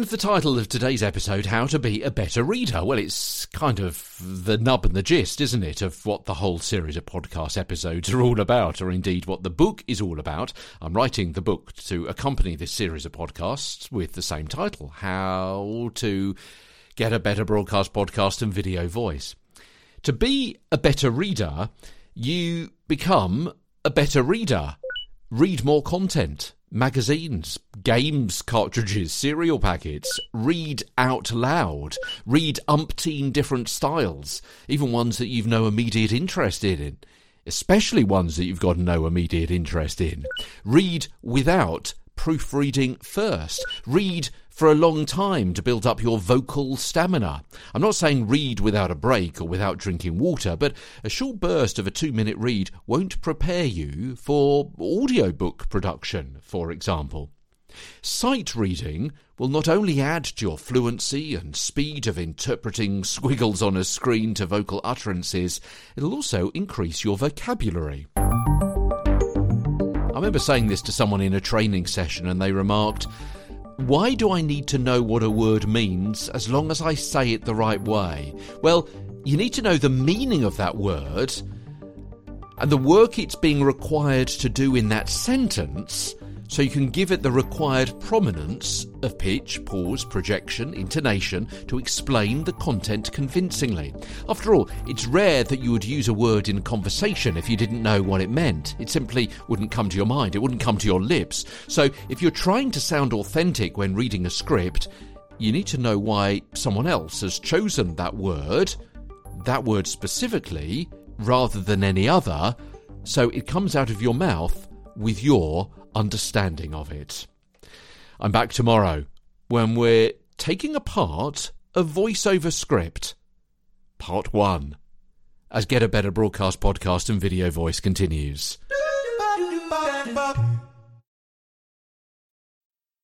was the title of today's episode, How to Be a Better Reader? Well, it's kind of the nub and the gist, isn't it, of what the whole series of podcast episodes are all about, or indeed what the book is all about. I'm writing the book to accompany this series of podcasts with the same title, How to Get a Better Broadcast Podcast and Video Voice. To be a better reader, you become a better reader. Read more content magazines, games cartridges, cereal packets, read out loud, read umpteen different styles, even ones that you've no immediate interest in, especially ones that you've got no immediate interest in. Read without proofreading first. Read for a long time to build up your vocal stamina. I'm not saying read without a break or without drinking water, but a short burst of a two minute read won't prepare you for audiobook production, for example. Sight reading will not only add to your fluency and speed of interpreting squiggles on a screen to vocal utterances, it'll also increase your vocabulary. I remember saying this to someone in a training session, and they remarked, why do I need to know what a word means as long as I say it the right way? Well, you need to know the meaning of that word and the work it's being required to do in that sentence so you can give it the required prominence of pitch, pause, projection, intonation to explain the content convincingly. After all, it's rare that you would use a word in conversation if you didn't know what it meant. It simply wouldn't come to your mind, it wouldn't come to your lips. So if you're trying to sound authentic when reading a script, you need to know why someone else has chosen that word, that word specifically, rather than any other, so it comes out of your mouth with your understanding of it. I'm back tomorrow when we're taking apart a voiceover script. Part 1. As Get a Better Broadcast podcast and video voice continues.